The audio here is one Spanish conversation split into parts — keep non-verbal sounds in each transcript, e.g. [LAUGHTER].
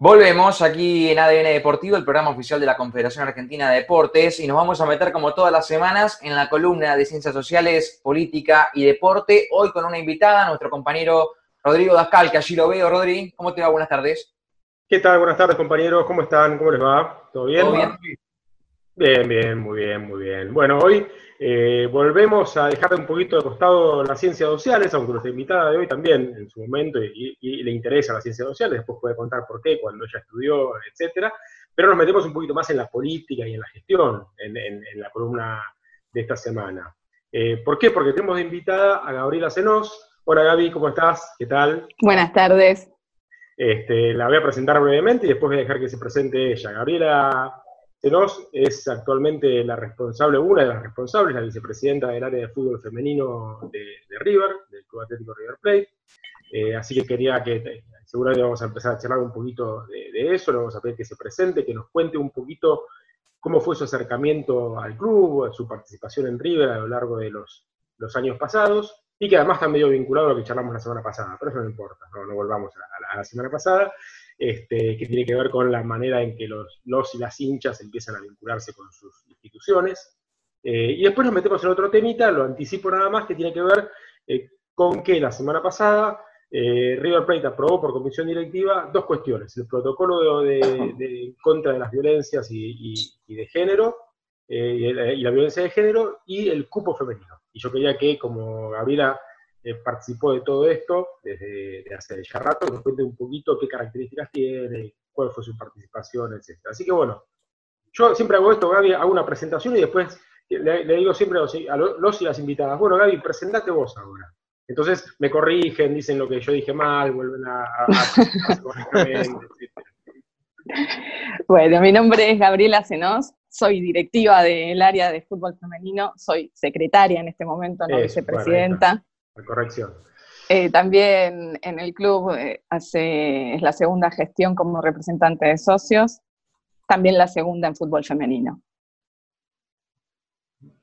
Volvemos aquí en ADN Deportivo, el programa oficial de la Confederación Argentina de Deportes, y nos vamos a meter como todas las semanas en la columna de Ciencias Sociales, Política y Deporte, hoy con una invitada, nuestro compañero Rodrigo Dascal, que allí lo veo. Rodri, ¿cómo te va? Buenas tardes. ¿Qué tal? Buenas tardes, compañeros. ¿Cómo están? ¿Cómo les va? ¿Todo bien? ¿Todo bien? Bien, bien, muy bien, muy bien. Bueno, hoy eh, volvemos a dejar un poquito de costado las ciencias sociales, aunque nuestra invitada de hoy también en su momento y, y le interesa las ciencias sociales, después puede contar por qué, cuando ella estudió, etcétera. Pero nos metemos un poquito más en la política y en la gestión, en, en- en la columna de esta semana. Eh, ¿Por qué? Porque tenemos de invitada a Gabriela Senós. Hola Gaby, ¿cómo estás? ¿Qué tal? Buenas tardes. Este, la voy a presentar brevemente y después voy a dejar que se presente ella. Gabriela Senós es actualmente la responsable, una de las responsables, la vicepresidenta del área de fútbol femenino de, de River, del Club Atlético River Plate. Eh, así que quería que, eh, seguramente vamos a empezar a charlar un poquito de, eso, le vamos a pedir que se presente, que nos cuente un poquito cómo fue su acercamiento al club, su participación en River a lo largo de los, años pasados, y que además está medio vinculado a lo que charlamos la semana pasada, pero eso no importa, no, volvamos a la semana pasada, este, que tiene que ver con la manera en que los, los y las hinchas empiezan a vincularse con sus instituciones. Eh, y después nos metemos en otro temita, lo anticipo nada más, que tiene que ver eh, con que la semana pasada eh, River Plate aprobó por comisión directiva dos cuestiones, el protocolo de, contra de las violencias y, de género, y, el- y la violencia de género, y el cupo femenino. Y yo quería que, como Gabriela eh, participó de todo esto desde de hace ya rato, nos cuente un poquito qué características tiene, cuál fue su participación, etc. Así que bueno, yo siempre hago esto, Gaby, hago una presentación y después le, le digo siempre a los, a los y las invitadas, bueno, Gaby, presentate vos ahora. Entonces me corrigen, dicen lo que yo dije mal, vuelven a, a, a- [LAUGHS] etc. Bueno, mi nombre es Gabriela Senós, soy directiva del área de fútbol femenino, soy secretaria en este momento, no vicepresidenta. La corrección. Eh, también en el club eh, hace, es la segunda gestión como representante de socios, también la segunda en fútbol femenino.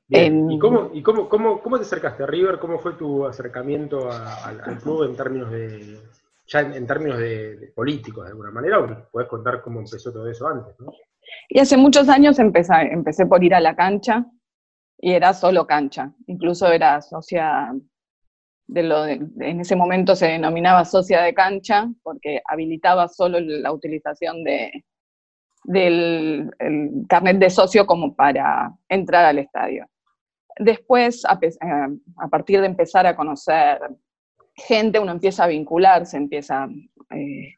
Bien, En- ¿Y, cómo, y cómo, cómo, cómo te acercaste a River? ¿Cómo fue tu acercamiento a- al, al club en términos de, ya en, en términos de, de políticos de alguna manera? ¿O puedes contar cómo empezó todo eso antes? ¿no? Y hace muchos años empecé, empecé por ir a la cancha y era solo cancha. Incluso era socia en ese momento se denominaba socia de cancha porque habilitaba solo la utilización de, del el carnet de socio como para entrar al estadio. Después, eh, a partir de empezar a conocer gente, uno empieza a vincularse, empieza eh,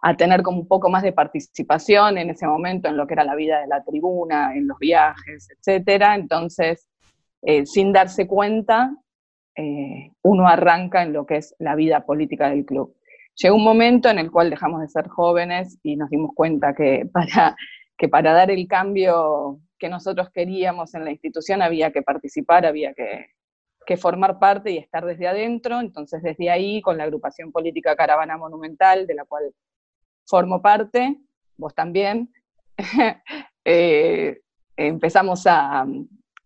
a tener como un poco más de participación en ese momento en lo que era la vida de la tribuna, en los viajes, etcétera. Entonces, eh, sin darse cuenta, eh, uno arranca en lo que es la vida política del club. Llegó un momento en el cual dejamos de ser jóvenes y nos dimos cuenta que [LAUGHS] para, que para dar el cambio que nosotros queríamos en la institución había que participar, había que, que formar parte y estar desde adentro. Entonces, desde ahí, con la agrupación política Caravana Monumental, de la cual formo parte, vos también, [LAUGHS] eh, empezamos a,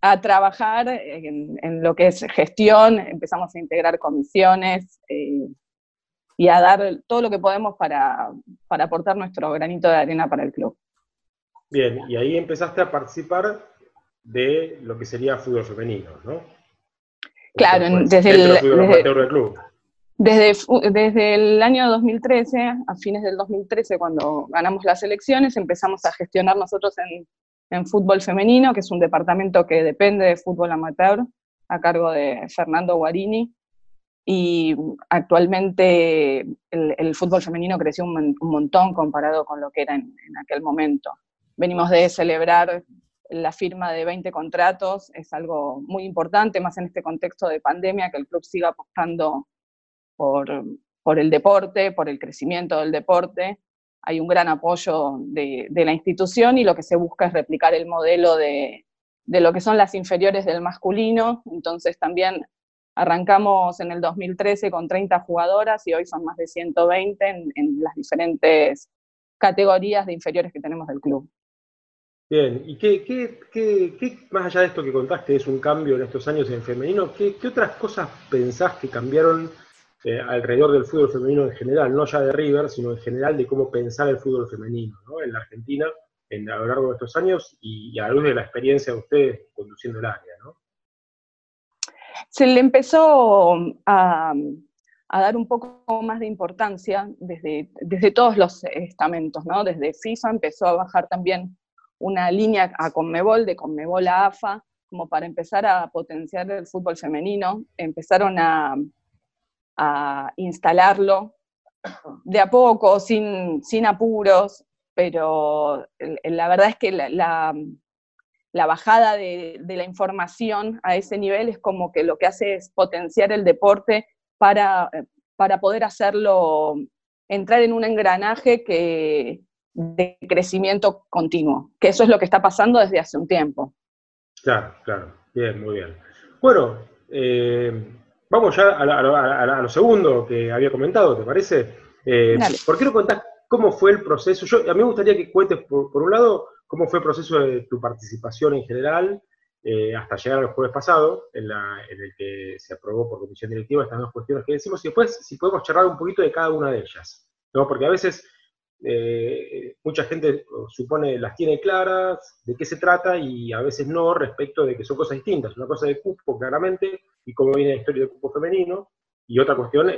a trabajar en, en lo que es gestión, empezamos a integrar comisiones eh, y a dar todo lo que podemos para, para aportar nuestro granito de arena para el club. Bien, y ahí empezaste a participar de lo que sería fútbol femenino, ¿no? Claro, desde el- fútbol desde- amateur del club. Desde, fu- desde el año 2013, a fines del 2013, cuando ganamos las elecciones, empezamos a gestionar nosotros en, en fútbol femenino, que es un departamento que depende de fútbol amateur, a cargo de Fernando Guarini. Y actualmente el, fútbol femenino creció un montón comparado con lo que era en, en aquel momento. Venimos de celebrar la firma de 20 contratos, es algo muy importante, más en este contexto de pandemia, que el club siga apostando por, por el deporte, por el crecimiento del deporte. Hay un gran apoyo de, la institución y lo que se busca es replicar el modelo de, lo que son las inferiores del masculino. Entonces también arrancamos en el 2013 con 30 jugadoras y hoy son más de 120 en, las diferentes categorías de inferiores que tenemos del club. Bien, ¿y qué, más allá de esto que contaste, es un cambio en estos años en femenino, qué otras cosas pensás que cambiaron eh, alrededor del fútbol femenino en general, no ya de River, sino en general de cómo pensar el fútbol femenino en la Argentina en, a lo largo de estos años y, a la luz de la experiencia de ustedes conduciendo el área. ¿no? Se le empezó a, dar un poco más de importancia desde, desde todos los estamentos, ¿no? Desde FIFA empezó a bajar también una línea a Conmebol, de Conmebol a AFA, como para empezar a potenciar el fútbol femenino. Empezaron a, instalarlo de a poco, sin, sin apuros, pero la verdad es que la, bajada de, la información a ese nivel es como que lo que hace es potenciar el deporte para, para poder hacerlo entrar en un engranaje que, de crecimiento continuo, que eso es lo que está pasando desde hace un tiempo. Claro, claro, bien, muy bien. Bueno, eh, vamos ya a, lo segundo que había comentado, ¿te parece? Eh, ¿Por qué no contás cómo fue el proceso? Yo, a mí me gustaría que cuentes, por, un lado, cómo fue el proceso de tu participación en general eh, hasta llegar al jueves pasado, en, el que se aprobó por comisión directiva estas dos cuestiones que decimos, y después si podemos charlar un poquito de cada una de ellas. ¿no? Porque a veces eh, mucha gente supone las tiene claras, de qué se trata, y a veces no respecto de que son cosas distintas. Una cosa de cupo, claramente, y cómo viene la historia del cupo femenino, y otra cuestión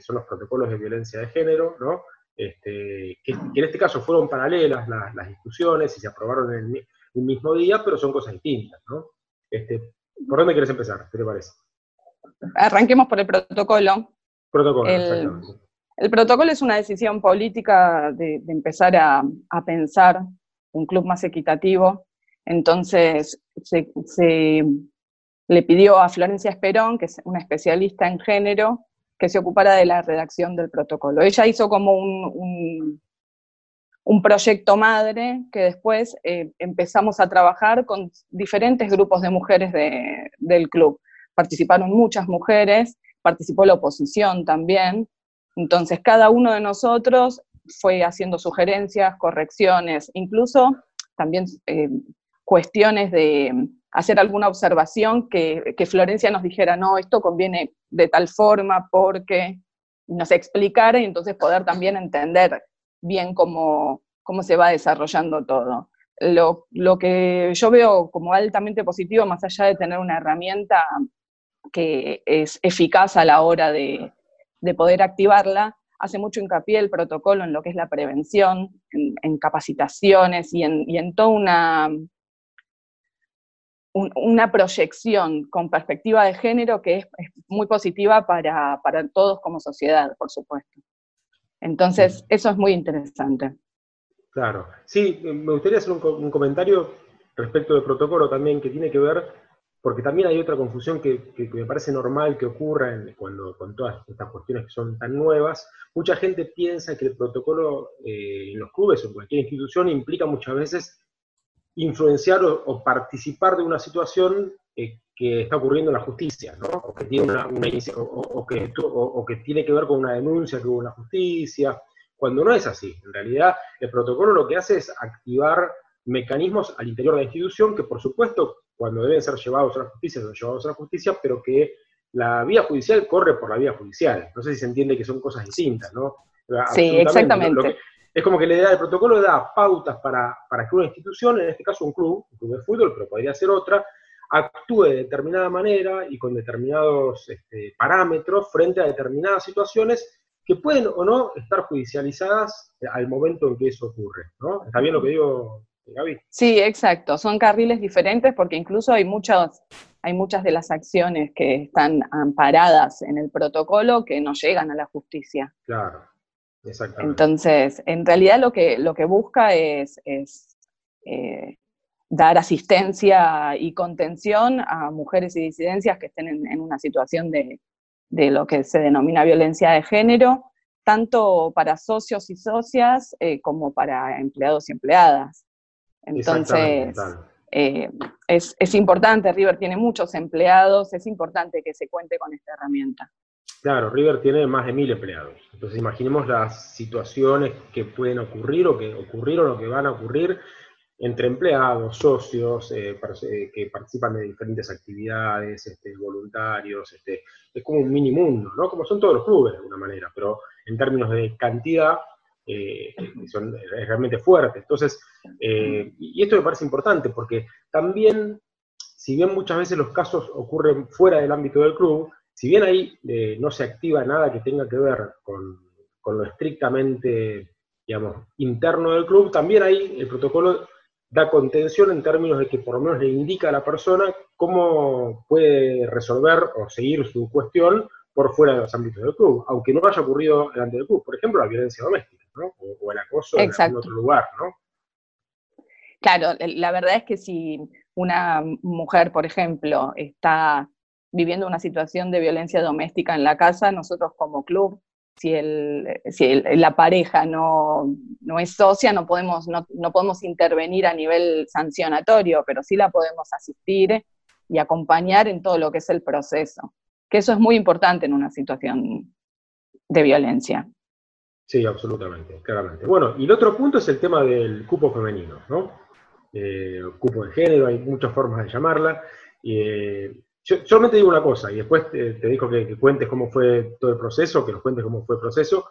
son los protocolos de violencia de género, ¿no? Este, que, en este caso fueron paralelas las, discusiones y se aprobaron en el, mismo día, pero son cosas distintas, ¿no? Este, ¿Por dónde quieres empezar? ¿Qué te parece? Arranquemos por el protocolo. Protocolo, exactamente. El protocolo es una decisión política de, empezar a, pensar un club más equitativo. Entonces se, le pidió a Florencia Esperón, que es una especialista en género, que se ocupara de la redacción del protocolo. Ella hizo como un, proyecto madre que después eh, empezamos a trabajar con diferentes grupos de mujeres del club. Participaron muchas mujeres, participó la oposición también, entonces, cada uno de nosotros fue haciendo sugerencias, correcciones, incluso también eh, cuestiones de hacer alguna observación que, Florencia nos dijera, no, esto conviene de tal forma porque nos explicara y entonces poder también entender bien cómo, cómo se va desarrollando todo. Lo, lo, que yo veo como altamente positivo, más allá de tener una herramienta que es eficaz a la hora de, de poder activarla, hace mucho hincapié el protocolo en lo que es la prevención, en, capacitaciones y en, y toda una, una proyección con perspectiva de género que es, muy positiva para, todos como sociedad, por supuesto. Entonces, eso es muy interesante. Claro. Sí, me gustaría hacer un, un comentario respecto del protocolo también que tiene que ver porque también hay otra confusión que, me parece normal que ocurra cuando, con todas estas cuestiones que son tan nuevas. Mucha gente piensa que el protocolo eh, en los clubes o en cualquier institución implica muchas veces influenciar o, participar de una situación eh, que está ocurriendo en la justicia, ¿no? o, que tiene una, o, que, o, que tiene que ver con una denuncia que hubo en la justicia, cuando no es así. En realidad, el protocolo lo que hace es activar mecanismos al interior de la institución que, por supuesto, cuando deben ser llevados a la justicia, son llevados a la justicia, pero que la vía judicial corre por la vía judicial. No sé si se entiende que son cosas distintas, ¿no? Sí, exactamente. es como que le da, el protocolo da pautas para, que una institución, en este caso un club, un club de fútbol, pero podría ser otra, actúe de determinada manera y con determinados este, parámetros frente a determinadas situaciones que pueden o no estar judicializadas al momento en que eso ocurre. ¿no? ¿Está bien lo que digo, Sí, exacto. Son carriles diferentes porque incluso hay muchas, hay muchas de las acciones que están amparadas en el protocolo que no llegan a la justicia. Claro, exactamente. Entonces, en realidad lo que, lo que busca es, eh, dar asistencia y contención a mujeres y disidencias que estén en, una situación de, lo que se denomina violencia de género, tanto para socios y socias eh, como para empleados y empleadas. Entonces, eh, es, importante, River tiene muchos empleados, es importante que se cuente con esta herramienta. Claro, River tiene más de mil empleados. Entonces imaginemos las situaciones que pueden ocurrir o que ocurrieron o que van a ocurrir entre empleados, socios, eh, eh, que participan de diferentes actividades, este, voluntarios, este, es como un mini mundo, ¿no? Como son todos los clubes de alguna manera, pero en términos de cantidad eh, son, es realmente fuerte. Entonces, y esto me parece importante porque también, si bien muchas veces los casos ocurren fuera del ámbito del club, si bien ahí no se activa nada que tenga que ver con, con lo estrictamente digamos, interno del club, también ahí el protocolo da contención en términos de que por lo menos le indica a la persona cómo puede resolver o seguir su cuestión por fuera de los ámbitos del club, aunque no haya ocurrido delante del club. Por ejemplo, la violencia doméstica, ¿no? O, el acoso en otro lugar, ¿no? Claro, la verdad es que si una mujer, por ejemplo, está viviendo una situación de violencia doméstica en la casa, nosotros como club si, el, si la pareja no, es socia, no podemos, no, podemos intervenir a nivel sancionatorio, pero sí la podemos asistir y acompañar en todo lo que es el proceso. Que eso es muy importante en una situación de violencia. Sí, absolutamente, claramente. Bueno, y el otro punto es el tema del cupo femenino, ¿no? Eh, cupo de género, hay muchas formas de llamarla. Eh, yo solamente digo una cosa, y después te, digo que, cuentes cómo fue todo el proceso, que nos cuentes cómo fue el proceso,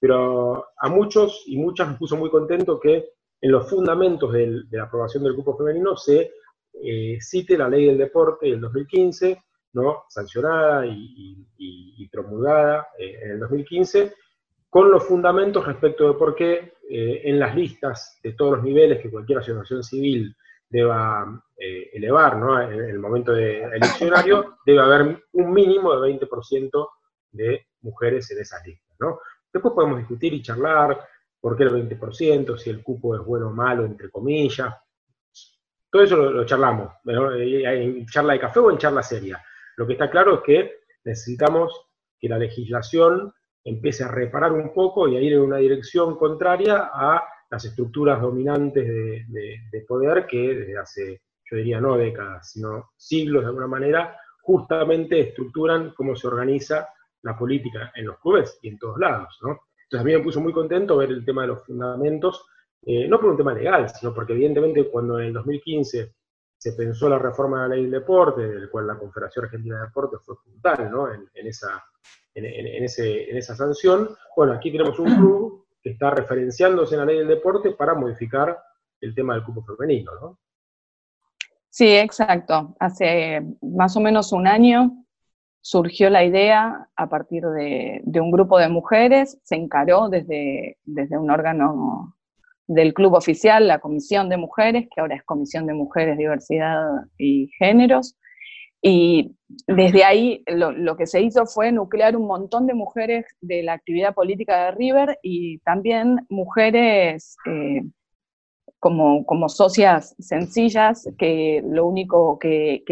pero a muchos y muchas nos puso muy contento que en los fundamentos de la aprobación del grupo femenino se eh, cite la ley del deporte del 2015, ¿no? sancionada y, promulgada eh, en el 2015, con los fundamentos respecto de por qué eh, en las listas de todos los niveles que cualquier asociación civil deba eh, elevar ¿no? en, el momento de eleccionario, debe haber un mínimo de 20% de mujeres en esas listas. ¿no? Después podemos discutir y charlar por qué el 20%, si el cupo es bueno o malo, entre comillas. Todo eso lo, charlamos, en charla de café o en charla seria. Lo que está claro es que necesitamos que la legislación empiece a reparar un poco y a ir en una dirección contraria a las estructuras dominantes de, poder que desde hace, yo diría no décadas, sino siglos de alguna manera, justamente estructuran cómo se organiza la política en los clubes y en todos lados. Entonces a mí me puso muy contento ver el tema de los fundamentos, eh, no por un tema legal, sino porque evidentemente cuando en el 2015 se pensó la reforma de la ley del deporte, del cual la Confederación Argentina de Deportes fue fundamental ¿no? en, esa, en, ese, en esa sanción, bueno, aquí tenemos un club que está referenciándose en la ley del deporte para modificar el tema del cupo femenino, ¿no? Sí, exacto. Hace más o menos un año surgió la idea a partir de, un grupo de mujeres, se encaró desde, desde un órgano del club oficial, la Comisión de Mujeres, que ahora es Comisión de Mujeres, Diversidad y Géneros, y desde ahí lo, que se hizo fue nuclear un montón de mujeres de la actividad política de River y también mujeres eh, como, como, socias sencillas que lo único que,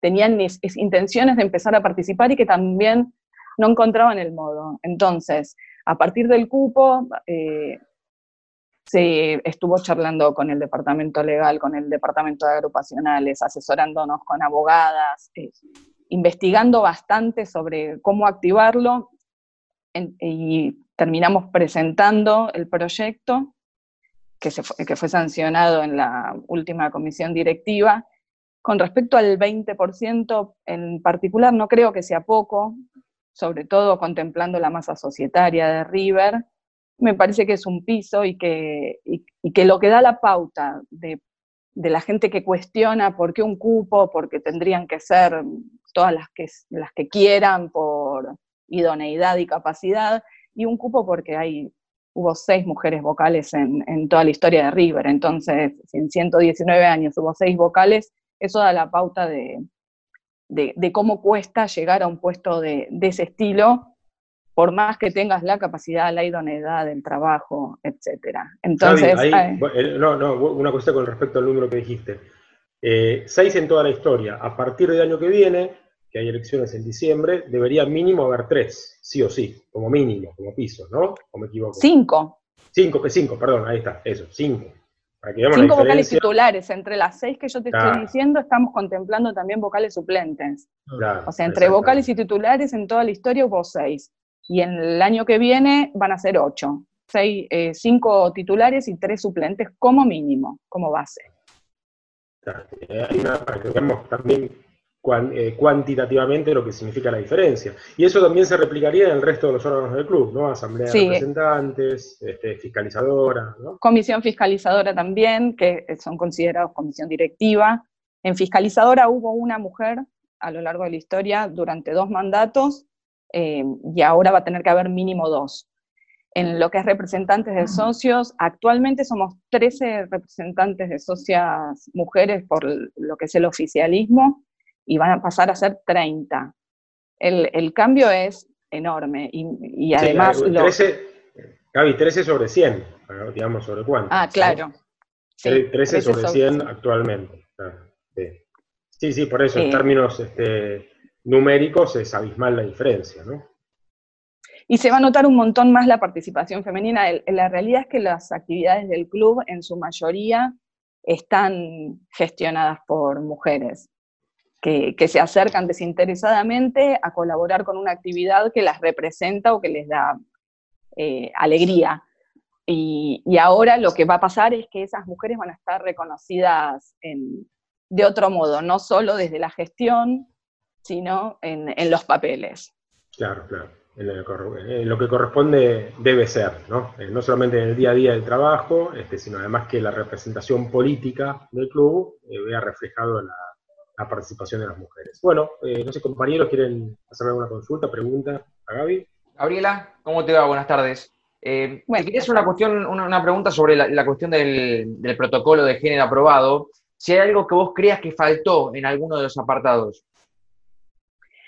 tenían es, intenciones de empezar a participar y que también no encontraban el modo. Entonces, a partir del cupo, eh, se estuvo charlando con el departamento legal, con el departamento de agrupacionales, asesorándonos con abogadas, eh, investigando bastante sobre cómo activarlo y terminamos presentando el proyecto que, fue sancionado en la última comisión directiva. Con respecto al 20% en particular, no creo que sea poco, sobre todo contemplando la masa societaria de River, me parece que es un piso y que, que lo que da la pauta de, la gente que cuestiona por qué un cupo, porque tendrían que ser todas las que, las que quieran por idoneidad y capacidad, y un cupo porque hay, hubo seis mujeres vocales en, toda la historia de River, entonces si en 119 años hubo seis vocales, eso da la pauta de, cómo cuesta llegar a un puesto de, de ese estilo por más que tengas la capacidad, la idoneidad del trabajo, etcétera. Entonces, no, no, una cosa con respecto al número que dijiste. Eh, seis en toda la historia. A partir del año que viene, que hay elecciones en diciembre, debería mínimo haber tres, sí o sí, como mínimo, como piso, ¿no? ¿O me equivoco? Cinco. Cinco, cinco, perdón, ahí está, eso, cinco. cinco vocales titulares. Entre las seis que yo te estoy diciendo, estamos contemplando también vocales suplentes. o sea, entre vocales y titulares en toda la historia hubo seis y en el año que viene van a ser ocho, seis, eh, cinco titulares y tres suplentes como mínimo, como base. Hay una, para que veamos también eh, cuantitativamente lo que significa la diferencia. Y eso también se replicaría en el resto de los órganos del club, ¿no? Asamblea de representantes, este, fiscalizadora, ¿no? Comisión fiscalizadora también, que son considerados comisión directiva. En fiscalizadora hubo una mujer a lo largo de la historia durante dos mandatos eh, y ahora va a tener que haber mínimo dos. En lo que es representantes de socios, actualmente somos 13 representantes de socias mujeres por lo que es el oficialismo y van a pasar a ser 30. El, cambio es enorme y, además... 13, Gaby, 13 sobre 100, digamos, sobre cuánto. Ah, claro. 13, sobre 100 actualmente. Sí. sí, por eso, en términos este, numéricos es abismal la diferencia, ¿no? Y se va a notar un montón más la participación femenina. La realidad es que las actividades del club en su mayoría están gestionadas por mujeres que, se acercan desinteresadamente a colaborar con una actividad que las representa o que les da eh, alegría. Y, ahora lo que va a pasar es que esas mujeres van a estar reconocidas de otro modo, no solo desde la gestión, sino en, los papeles. Claro, claro. En lo, que corresponde debe ser, ¿no? Eh, no solamente en el día a día del trabajo, este, sino además que la representación política del club eh, vea reflejado la, la participación de las mujeres. Bueno, eh, no sé, compañeros, ¿quieren hacer alguna consulta, pregunta a Gaby? Gabriela, ¿cómo te va? Buenas tardes. Eh, bueno, quería hacer una, cuestión, una, pregunta sobre la, cuestión del, protocolo de género aprobado. Si hay algo que vos creas que faltó en alguno de los apartados.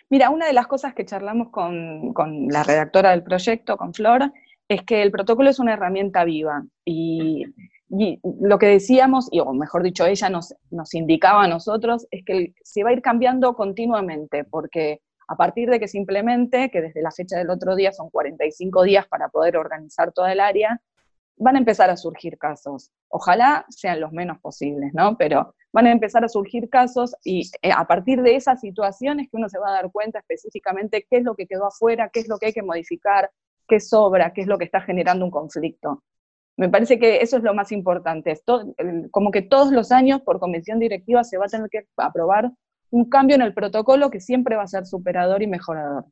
Mira, una de las cosas que charlamos con, con la redactora del proyecto, con Flor, es que el protocolo es una herramienta viva y y lo que decíamos, o mejor dicho, ella nos, nos indicaba a nosotros, es que se va a ir cambiando continuamente, porque a partir de que se implemente, que desde la fecha del otro día son 45 días para poder organizar toda el área, van a empezar a surgir casos. Ojalá sean los menos posibles, ¿no? Pero van a empezar a surgir casos y eh, a partir de esas situaciones que uno se va a dar cuenta específicamente qué es lo que quedó afuera, qué es lo que hay que modificar, qué sobra, qué es lo que está generando un conflicto. Me parece que eso es lo más importante. Esto, como que todos los años por convención directiva se va a tener que aprobar un cambio en el protocolo que siempre va a ser superador y mejorador.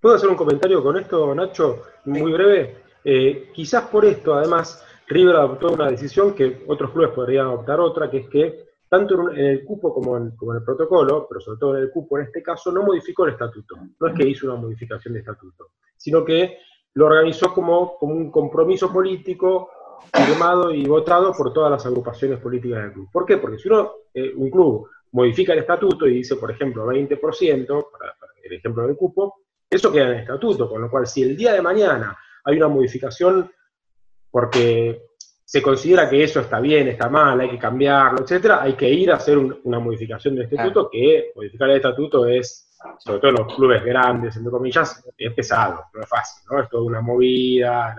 ¿Puedo hacer un comentario con esto, Nacho? Muy breve. Eh, quizás por esto, además, River adoptó una decisión que otros clubes podrían adoptar otra, que es que tanto en el cupo como en, el protocolo, pero sobre todo en el cupo en este caso, no modificó el estatuto. No es que hizo una modificación de estatuto, sino que lo organizó como, como un compromiso político firmado y votado por todas las agrupaciones políticas del club. ¿Por qué? Porque si uno, eh, un club modifica el estatuto y dice, por ejemplo, 20%, para, el ejemplo del cupo, eso queda en el estatuto, con lo cual si el día de mañana hay una modificación porque se considera que eso está bien, está mal, hay que cambiarlo, etcétera, hay que ir a hacer una modificación del estatuto, que modificar el estatuto es, sobre todo en los clubes grandes, entre comillas, es pesado, no es fácil, ¿no? Es toda una movida,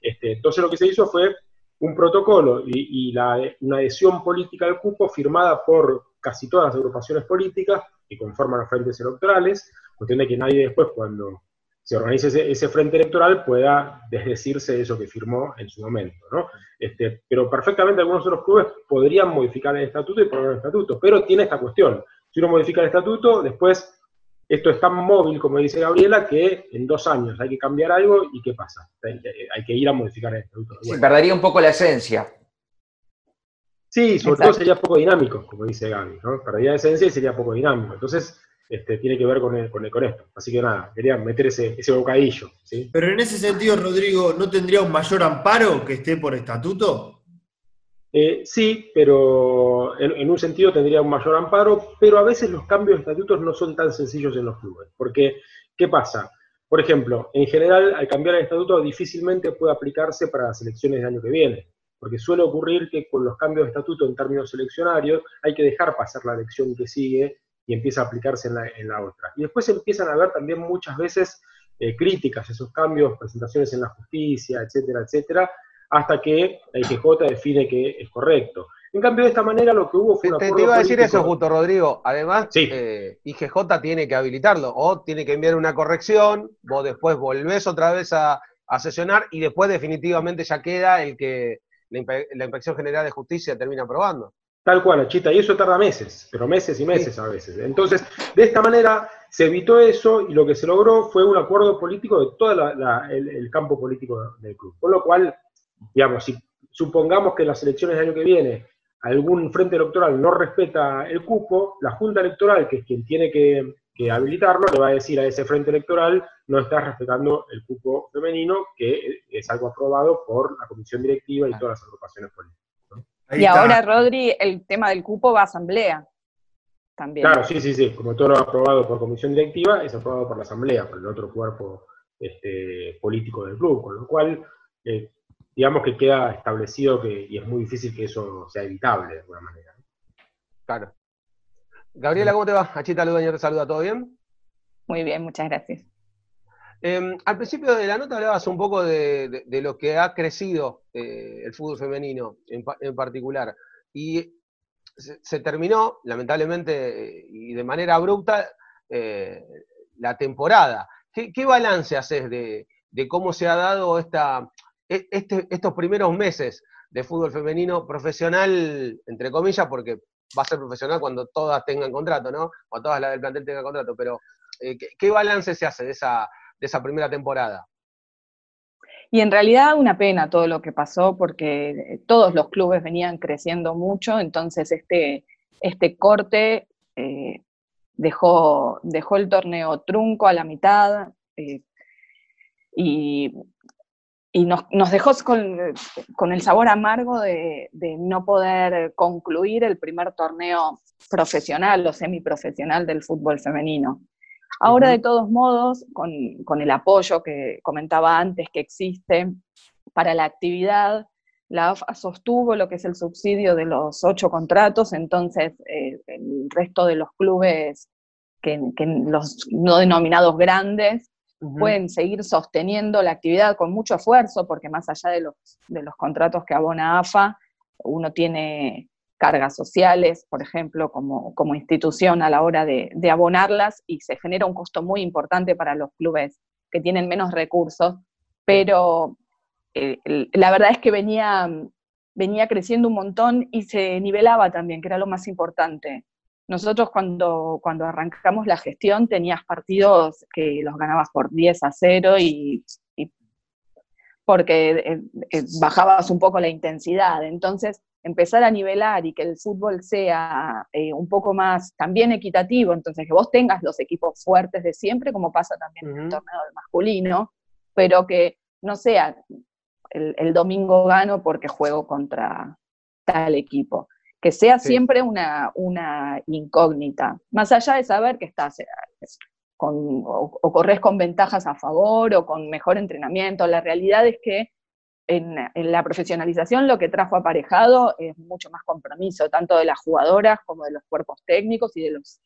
este, entonces lo que se hizo fue un protocolo y, una adhesión política al cupo firmada por casi todas las agrupaciones políticas que conforman los frentes electorales, cuestión de que nadie después cuando se organice ese, frente electoral pueda desdecirse de eso que firmó en su momento. ¿no? Este, pero perfectamente algunos los clubes podrían modificar el estatuto y poner el estatuto, pero tiene esta cuestión. Si uno modifica el estatuto, después esto es tan móvil, como dice Gabriela, que en dos años hay que cambiar algo y ¿qué pasa? Hay que, ir a modificar el estatuto. perdería un poco la esencia. Sí, sobre todo sería poco dinámico, como dice Gaby, ¿no? Perdería la esencia y sería poco dinámico. Entonces, este, tiene que ver con, con, esto. Así que nada, quería meter ese, ese bocadillo. ¿sí? Pero en ese sentido, Rodrigo, ¿no tendría un mayor amparo que esté por estatuto? Eh, sí, pero en, un sentido tendría un mayor amparo, pero a veces los cambios de estatutos no son tan sencillos en los clubes. Porque, ¿qué pasa? Por ejemplo, en general, al cambiar el estatuto difícilmente puede aplicarse para las elecciones del año que viene, porque suele ocurrir que con los cambios de estatuto en términos eleccionarios hay que dejar pasar la elección que sigue y empieza a aplicarse en la, otra. Y después empiezan a haber también muchas veces eh, críticas a esos cambios, presentaciones en la justicia, etcétera, etcétera, hasta que la IGJ define que es correcto. En cambio, de esta manera lo que hubo fue una. Te, te iba a decir eso justo, Rodrigo. Además, eh, IGJ tiene que habilitarlo, o tiene que enviar una corrección, vos después volvés otra vez a, sesionar y después definitivamente ya queda el que la, Inspección General de Justicia termina aprobando. Tal cual, Achita, y eso tarda meses, pero meses y meses a veces. Entonces, de esta manera se evitó eso y lo que se logró fue un acuerdo político de todo el, campo político del club. Con lo cual, digamos, si supongamos que en las elecciones del año que viene algún frente electoral no respeta el cupo, la Junta Electoral, que es quien tiene que, habilitarlo, le va a decir a ese frente electoral, no está respetando el cupo femenino, que es algo aprobado por la comisión directiva y todas las agrupaciones políticas y ahora, Rodri, el tema del cupo va a asamblea. También. Claro, sí, sí, sí. Como todo lo aprobado por comisión directiva, es aprobado por la asamblea, por el otro cuerpo este, político del club. Con lo cual, eh, digamos que queda establecido que, y es muy difícil que eso sea evitable de alguna manera. Claro. Gabriela, ¿cómo te va? Achita Ludaño te saluda, ¿todo bien? Muy bien, muchas gracias. Em, al principio de la nota hablabas un poco de, lo que ha crecido eh, el fútbol femenino en, particular. Y se, terminó, lamentablemente y de manera abrupta, eh, la temporada. ¿Qué, balance haces de, cómo se ha dado esta, e, este, estos primeros meses de fútbol femenino profesional, entre comillas, porque va a ser profesional cuando todas tengan contrato, ¿no? O todas las del plantel tengan contrato, pero eh, ¿qué balance se hace de esa de esa primera temporada. Y en realidad una pena todo lo que pasó porque eh, todos los clubes venían creciendo mucho, entonces este, este corte eh, dejó, dejó el torneo trunco a la mitad eh, y, nos, dejó con, el sabor amargo de, de, no poder concluir el primer torneo profesional o semiprofesional del fútbol femenino. Ahora, de todos modos, con, el apoyo que comentaba antes que existe para la actividad, la AFA sostuvo lo que es el subsidio de los ocho contratos, entonces eh, el resto de los clubes, que, los no denominados grandes, pueden seguir sosteniendo la actividad con mucho esfuerzo, porque más allá de los, de los contratos que abona AFA, uno tiene cargas sociales, por ejemplo, como, como institución a la hora de, abonarlas y se genera un costo muy importante para los clubes que tienen menos recursos, pero eh, la verdad es que venía, venía creciendo un montón y se nivelaba también, que era lo más importante. Nosotros cuando, cuando arrancamos la gestión tenías partidos que los ganabas por 10 a 0 y, porque eh, eh, bajabas un poco la intensidad. Entonces, empezar a nivelar y que el fútbol sea eh, un poco más también equitativo, entonces que vos tengas los equipos fuertes de siempre, como pasa también en el torneo masculino, pero que no sea el, domingo gano porque juego contra tal equipo, que sea siempre una, una incógnita, más allá de saber que estás eh, con, o corres con ventajas a favor o con mejor entrenamiento, la realidad es que en, la profesionalización lo que trajo aparejado es mucho más compromiso, tanto de las jugadoras como de los cuerpos técnicos y de los,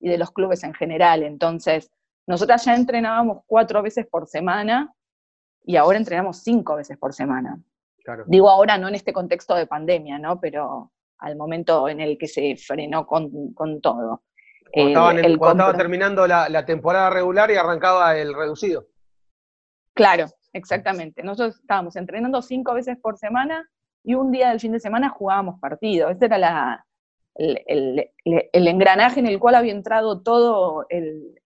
y de los clubes en general. Entonces, nosotras ya entrenábamos cuatro veces por semana y ahora entrenamos cinco veces por semana. Digo ahora no en este contexto de pandemia, ¿no? Pero al momento en el que se frenó con, todo. Cuando, estaba terminando la, la temporada regular y arrancaba el reducido. Claro, exactamente. Nosotros estábamos entrenando cinco veces por semana y un día del fin de semana jugábamos partido. Ese era la, el, engranaje en el cual había entrado todo el,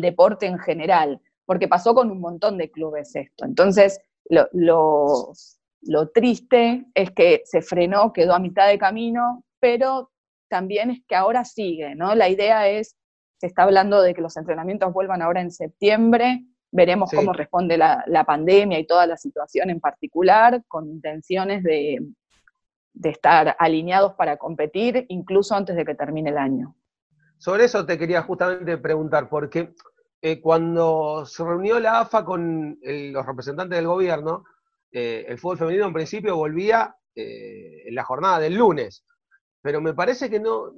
deporte en general, porque pasó con un montón de clubes esto. Entonces, lo, lo, triste es que se frenó, quedó a mitad de camino, pero también es que ahora sigue, ¿no? La idea es, se está hablando de que los entrenamientos vuelvan ahora en septiembre, Veremos cómo responde la, pandemia y toda la situación en particular, con intenciones de, estar alineados para competir, incluso antes de que termine el año. Sobre eso te quería justamente preguntar, porque eh, cuando se reunió la AFA con los representantes del gobierno, eh, el fútbol femenino en principio volvía eh, en la jornada del lunes pero me parece que no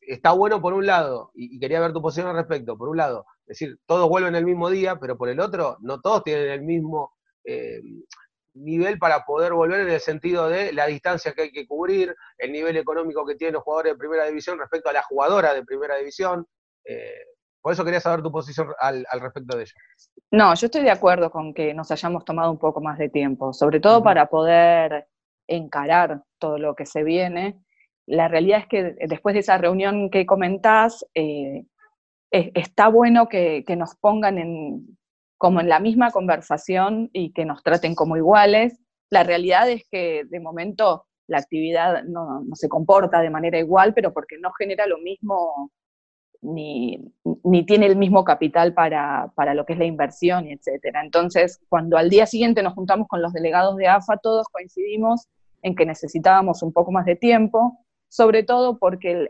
está bueno por un lado, y, quería ver tu posición al respecto, por un lado, es decir, todos vuelven el mismo día, pero por el otro, no todos tienen el mismo eh, nivel para poder volver en el sentido de la distancia que hay que cubrir, el nivel económico que tienen los jugadores de primera división respecto a la jugadora de primera división. Eh, por eso quería saber tu posición al, respecto de ello. No, yo estoy de acuerdo con que nos hayamos tomado un poco más de tiempo, sobre todo para poder encarar todo lo que se viene la realidad es que después de esa reunión que comentás, eh, está bueno que, nos pongan en, como en la misma conversación y que nos traten como iguales. La realidad es que de momento la actividad no, se comporta de manera igual, pero porque no genera lo mismo ni, tiene el mismo capital para, para, lo que es la inversión, etc. Entonces, cuando al día siguiente nos juntamos con los delegados de AFA, todos coincidimos en que necesitábamos un poco más de tiempo, sobre todo porque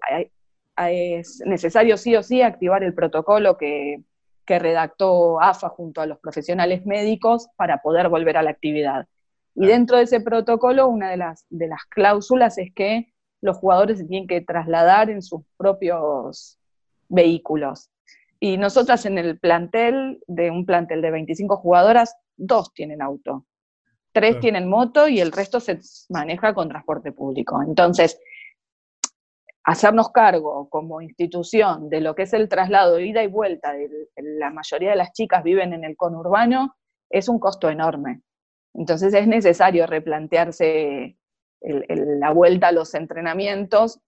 es necesario sí o sí activar el protocolo que, redactó AFA junto a los profesionales médicos para poder volver a la actividad. Y dentro de ese protocolo, una de las, de las cláusulas es que los jugadores se tienen que trasladar en sus propios vehículos. Y nosotras en el plantel, de un plantel de 25 jugadoras, dos tienen auto tres tienen moto y el resto se maneja con transporte público. Entonces, hacernos cargo como institución de lo que es el traslado, ida y vuelta, de la mayoría de las chicas viven en el conurbano, es un costo enorme. Entonces es necesario replantearse la vuelta a los entrenamientos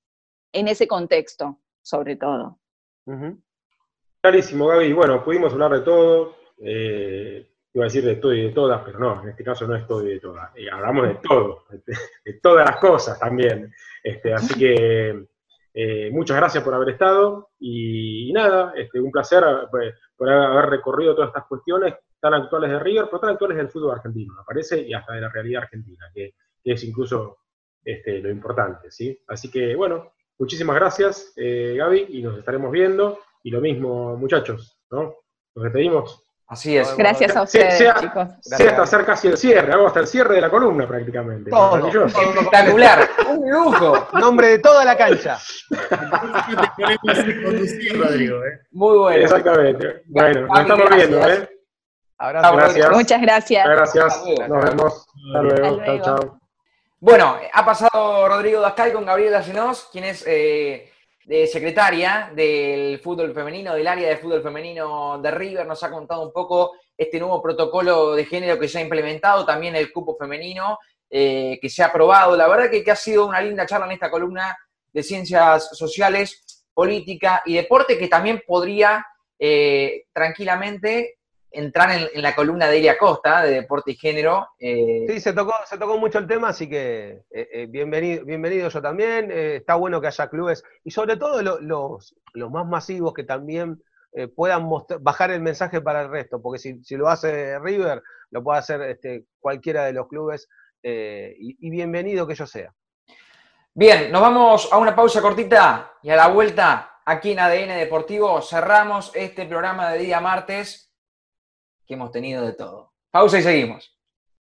en ese contexto, sobre todo. Clarísimo, Gaby. Bueno, pudimos hablar de todo. Eh, iba a decir de todo y de todas, pero no, en este caso no es todo y de todas. Y hablamos de todo, de, todas las cosas también. Este, así que eh, muchas gracias por haber estado y, nada, este, un placer pues, por haber recorrido todas estas cuestiones tan actuales de River, pero tan actuales del fútbol argentino, me parece, y hasta de la realidad argentina, que, es incluso este, lo importante, ¿sí? Así que, bueno, muchísimas gracias, eh, Gaby, y nos estaremos viendo. Y lo mismo, muchachos, ¿no? Nos despedimos. Así es. Gracias a ustedes, chicos. Sí, hasta hacer casi el cierre, vamos hasta el cierre de la columna prácticamente. Todo, Espectacular, un lujo. Nombre de toda la cancha. Muy bueno. Exactamente. Bueno, nos estamos viendo, ¿eh? Abrazo. Gracias. Muchas gracias. Gracias. Nos vemos. Hasta luego. Chao, chao. Bueno, ha pasado Rodrigo Dascal con Gabriela Senós, quien es eh, de secretaria del fútbol femenino, del área de fútbol femenino de River, nos ha contado un poco este nuevo protocolo de género que se ha implementado, también el cupo femenino eh, que se ha aprobado. La verdad que, ha sido una linda charla en esta columna de ciencias sociales, política y deporte que también podría eh, tranquilamente entrar en, la columna de Elia Costa, de Deporte y Género. Eh, sí, se tocó, se tocó mucho el tema, así que eh, eh, bienvenido, bienvenido yo también. está bueno que haya clubes, y sobre todo los, los más masivos que también puedan bajar el mensaje para el resto, porque si, lo hace River, lo puede hacer este, cualquiera de los clubes, y, y bienvenido que yo sea. Bien, nos vamos a una pausa cortita y a la vuelta aquí en ADN Deportivo cerramos este programa de día martes que hemos tenido de todo. Pausa y seguimos.